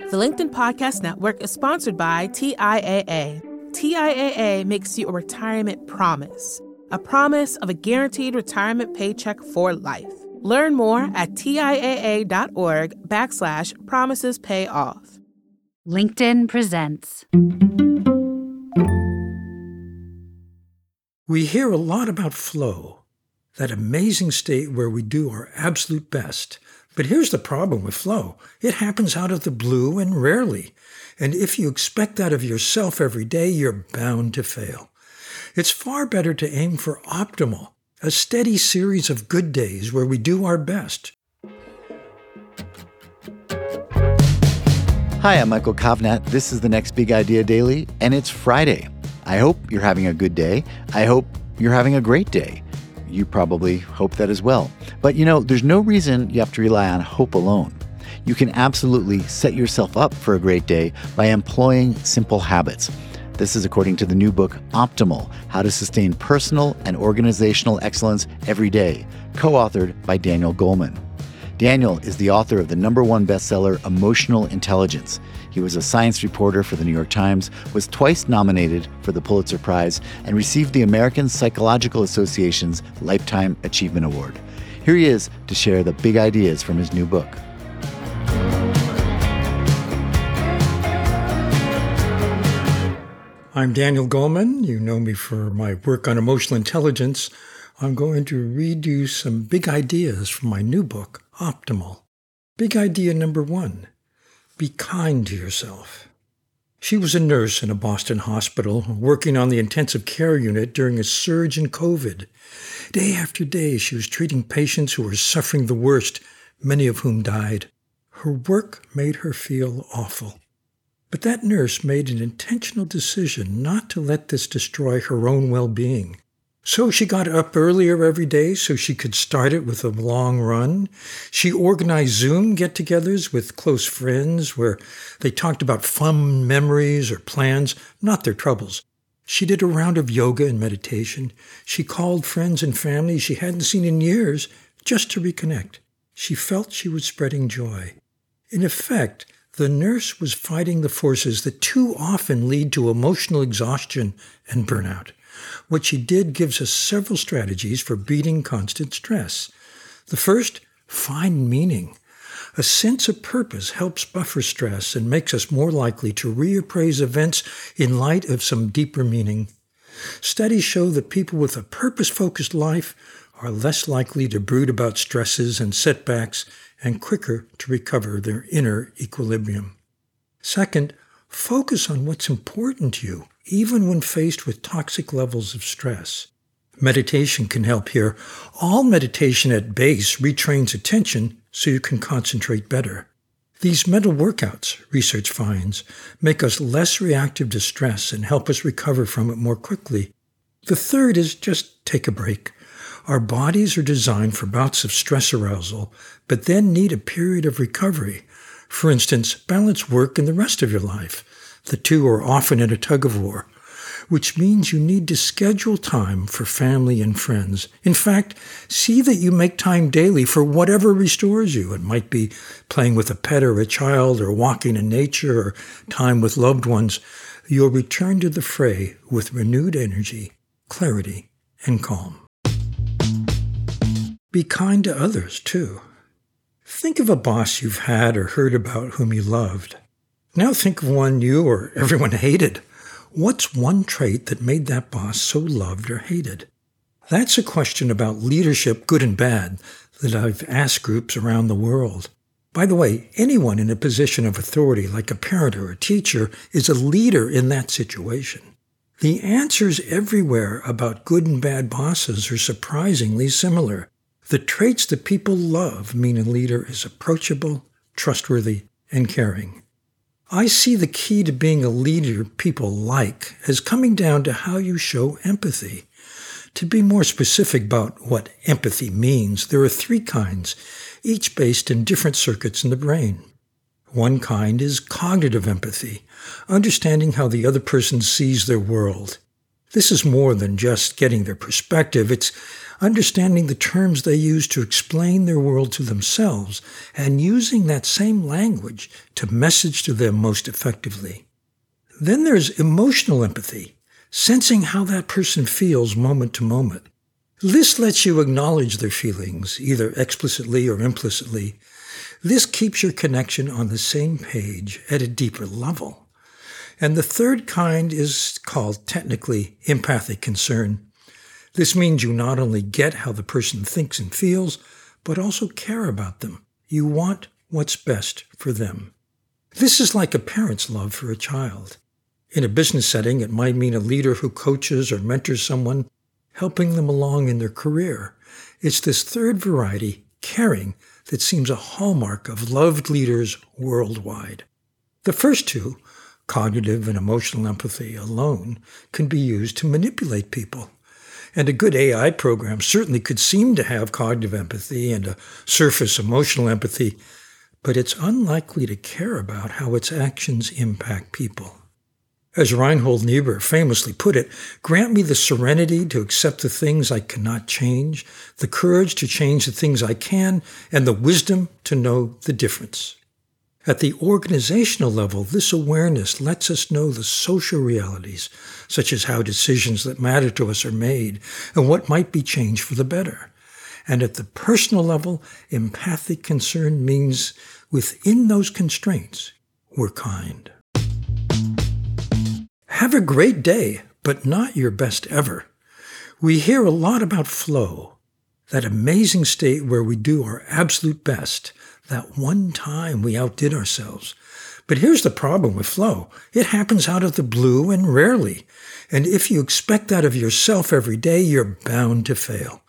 The LinkedIn Podcast Network is sponsored by TIAA. TIAA makes you a retirement promise, a promise of a guaranteed retirement paycheck for life. Learn more at TIAA.org backslash promises pay off. LinkedIn presents. We hear a lot about flow, that amazing state where we do our absolute best. But here's the problem with flow it happens out of the blue and rarely. And if you expect that of yourself every day, you're bound to fail. It's far better to aim for optimal, a steady series of good days where we do our best. Hi, I'm Michael Kovnat. This is the Next Big Idea Daily, and it's Friday. I hope you're having a good day. I hope you're having a great day. You probably hope that as well. But you know, there's no reason you have to rely on hope alone. You can absolutely set yourself up for a great day by employing simple habits. This is according to the new book, Optimal How to Sustain Personal and Organizational Excellence Every Day, co authored by Daniel Goleman. Daniel is the author of the number one bestseller, Emotional Intelligence. He was a science reporter for the New York Times, was twice nominated for the Pulitzer Prize, and received the American Psychological Association's Lifetime Achievement Award. Here he is to share the big ideas from his new book. I'm Daniel Goleman. You know me for my work on emotional intelligence. I'm going to read you some big ideas from my new book, Optimal. Big idea number one be kind to yourself. She was a nurse in a Boston hospital, working on the intensive care unit during a surge in COVID. Day after day, she was treating patients who were suffering the worst, many of whom died. Her work made her feel awful. But that nurse made an intentional decision not to let this destroy her own well being. So she got up earlier every day so she could start it with a long run. She organized Zoom get togethers with close friends where they talked about fun memories or plans, not their troubles. She did a round of yoga and meditation. She called friends and family she hadn't seen in years just to reconnect. She felt she was spreading joy. In effect, the nurse was fighting the forces that too often lead to emotional exhaustion and burnout. What she did gives us several strategies for beating constant stress. The first, find meaning. A sense of purpose helps buffer stress and makes us more likely to reappraise events in light of some deeper meaning. Studies show that people with a purpose focused life are less likely to brood about stresses and setbacks and quicker to recover their inner equilibrium. Second, focus on what's important to you even when faced with toxic levels of stress. Meditation can help here. All meditation at base retrains attention so you can concentrate better. These mental workouts, research finds, make us less reactive to stress and help us recover from it more quickly. The third is just take a break. Our bodies are designed for bouts of stress arousal, but then need a period of recovery. For instance, balance work and the rest of your life. The two are often in a tug of war, which means you need to schedule time for family and friends. In fact, see that you make time daily for whatever restores you. It might be playing with a pet or a child, or walking in nature, or time with loved ones. You'll return to the fray with renewed energy, clarity, and calm. Be kind to others, too. Think of a boss you've had or heard about whom you loved. Now think of one you or everyone hated. What's one trait that made that boss so loved or hated? That's a question about leadership, good and bad, that I've asked groups around the world. By the way, anyone in a position of authority, like a parent or a teacher, is a leader in that situation. The answers everywhere about good and bad bosses are surprisingly similar. The traits that people love mean a leader is approachable, trustworthy, and caring. I see the key to being a leader people like as coming down to how you show empathy. To be more specific about what empathy means, there are three kinds, each based in different circuits in the brain. One kind is cognitive empathy, understanding how the other person sees their world. This is more than just getting their perspective. It's understanding the terms they use to explain their world to themselves and using that same language to message to them most effectively. Then there's emotional empathy, sensing how that person feels moment to moment. This lets you acknowledge their feelings, either explicitly or implicitly. This keeps your connection on the same page at a deeper level. And the third kind is called technically empathic concern. This means you not only get how the person thinks and feels, but also care about them. You want what's best for them. This is like a parent's love for a child. In a business setting, it might mean a leader who coaches or mentors someone, helping them along in their career. It's this third variety, caring, that seems a hallmark of loved leaders worldwide. The first two, cognitive and emotional empathy alone, can be used to manipulate people. And a good AI program certainly could seem to have cognitive empathy and a surface emotional empathy, but it's unlikely to care about how its actions impact people. As Reinhold Niebuhr famously put it, grant me the serenity to accept the things I cannot change, the courage to change the things I can, and the wisdom to know the difference. At the organizational level, this awareness lets us know the social realities, such as how decisions that matter to us are made and what might be changed for the better. And at the personal level, empathic concern means within those constraints, we're kind. Have a great day, but not your best ever. We hear a lot about flow, that amazing state where we do our absolute best that one time we outdid ourselves. But here's the problem with flow. It happens out of the blue and rarely. And if you expect that of yourself every day, you're bound to fail.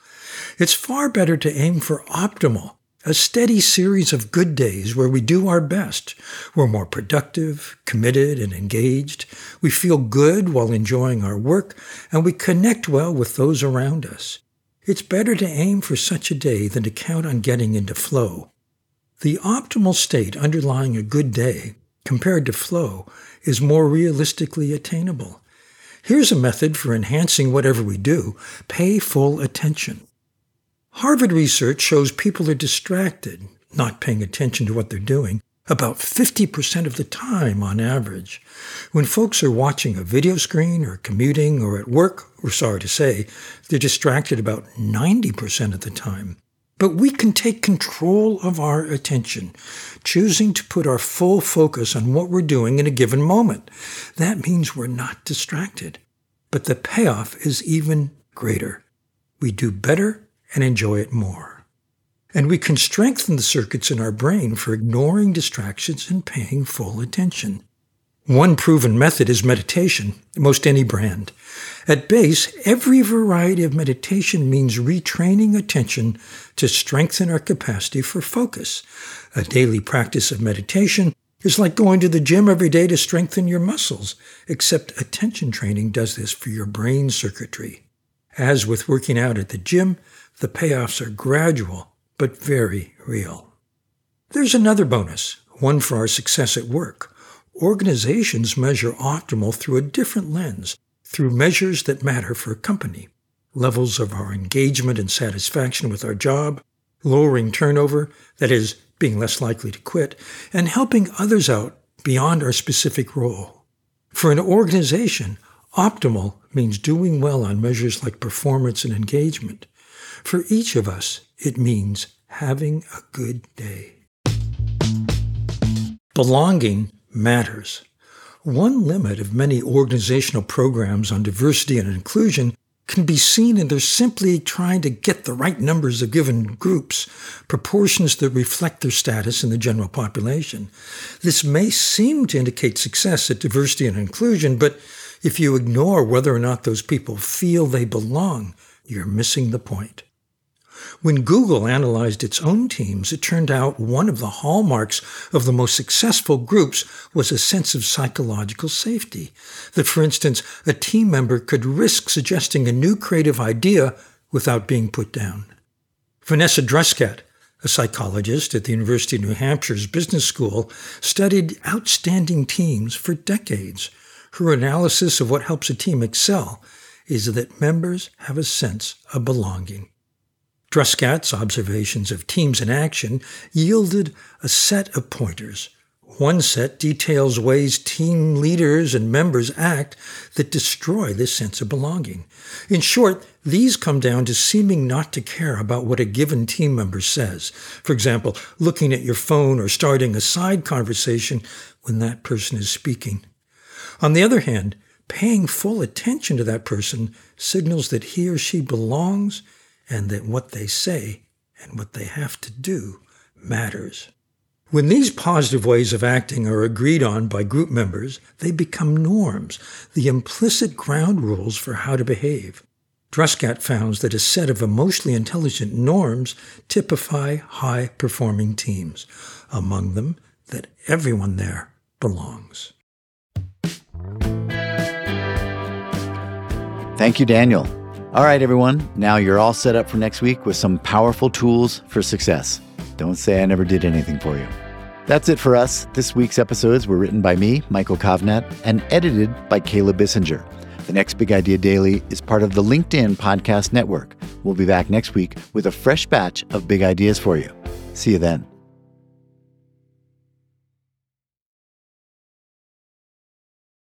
It's far better to aim for optimal, a steady series of good days where we do our best. We're more productive, committed, and engaged. We feel good while enjoying our work, and we connect well with those around us. It's better to aim for such a day than to count on getting into flow. The optimal state underlying a good day, compared to flow, is more realistically attainable. Here's a method for enhancing whatever we do pay full attention. Harvard research shows people are distracted, not paying attention to what they're doing, about 50% of the time on average. When folks are watching a video screen or commuting or at work, we're sorry to say, they're distracted about 90% of the time. But we can take control of our attention, choosing to put our full focus on what we're doing in a given moment. That means we're not distracted. But the payoff is even greater. We do better and enjoy it more. And we can strengthen the circuits in our brain for ignoring distractions and paying full attention. One proven method is meditation, most any brand. At base, every variety of meditation means retraining attention to strengthen our capacity for focus. A daily practice of meditation is like going to the gym every day to strengthen your muscles, except attention training does this for your brain circuitry. As with working out at the gym, the payoffs are gradual but very real. There's another bonus, one for our success at work. Organizations measure optimal through a different lens, through measures that matter for a company. Levels of our engagement and satisfaction with our job, lowering turnover, that is, being less likely to quit, and helping others out beyond our specific role. For an organization, optimal means doing well on measures like performance and engagement. For each of us, it means having a good day. Belonging matters. One limit of many organizational programs on diversity and inclusion can be seen in their simply trying to get the right numbers of given groups, proportions that reflect their status in the general population. This may seem to indicate success at diversity and inclusion, but if you ignore whether or not those people feel they belong, you're missing the point. When Google analyzed its own teams, it turned out one of the hallmarks of the most successful groups was a sense of psychological safety. That, for instance, a team member could risk suggesting a new creative idea without being put down. Vanessa Druskat, a psychologist at the University of New Hampshire's Business School, studied outstanding teams for decades. Her analysis of what helps a team excel is that members have a sense of belonging. Druskat's observations of teams in action yielded a set of pointers. One set details ways team leaders and members act that destroy this sense of belonging. In short, these come down to seeming not to care about what a given team member says. For example, looking at your phone or starting a side conversation when that person is speaking. On the other hand, paying full attention to that person signals that he or she belongs and that what they say and what they have to do matters. When these positive ways of acting are agreed on by group members, they become norms, the implicit ground rules for how to behave. Druskat found that a set of emotionally intelligent norms typify high performing teams, among them that everyone there belongs. Thank you, Daniel. All right, everyone. Now you're all set up for next week with some powerful tools for success. Don't say I never did anything for you. That's it for us. This week's episodes were written by me, Michael Kovnat, and edited by Caleb Bissinger. The next Big Idea Daily is part of the LinkedIn Podcast Network. We'll be back next week with a fresh batch of big ideas for you. See you then.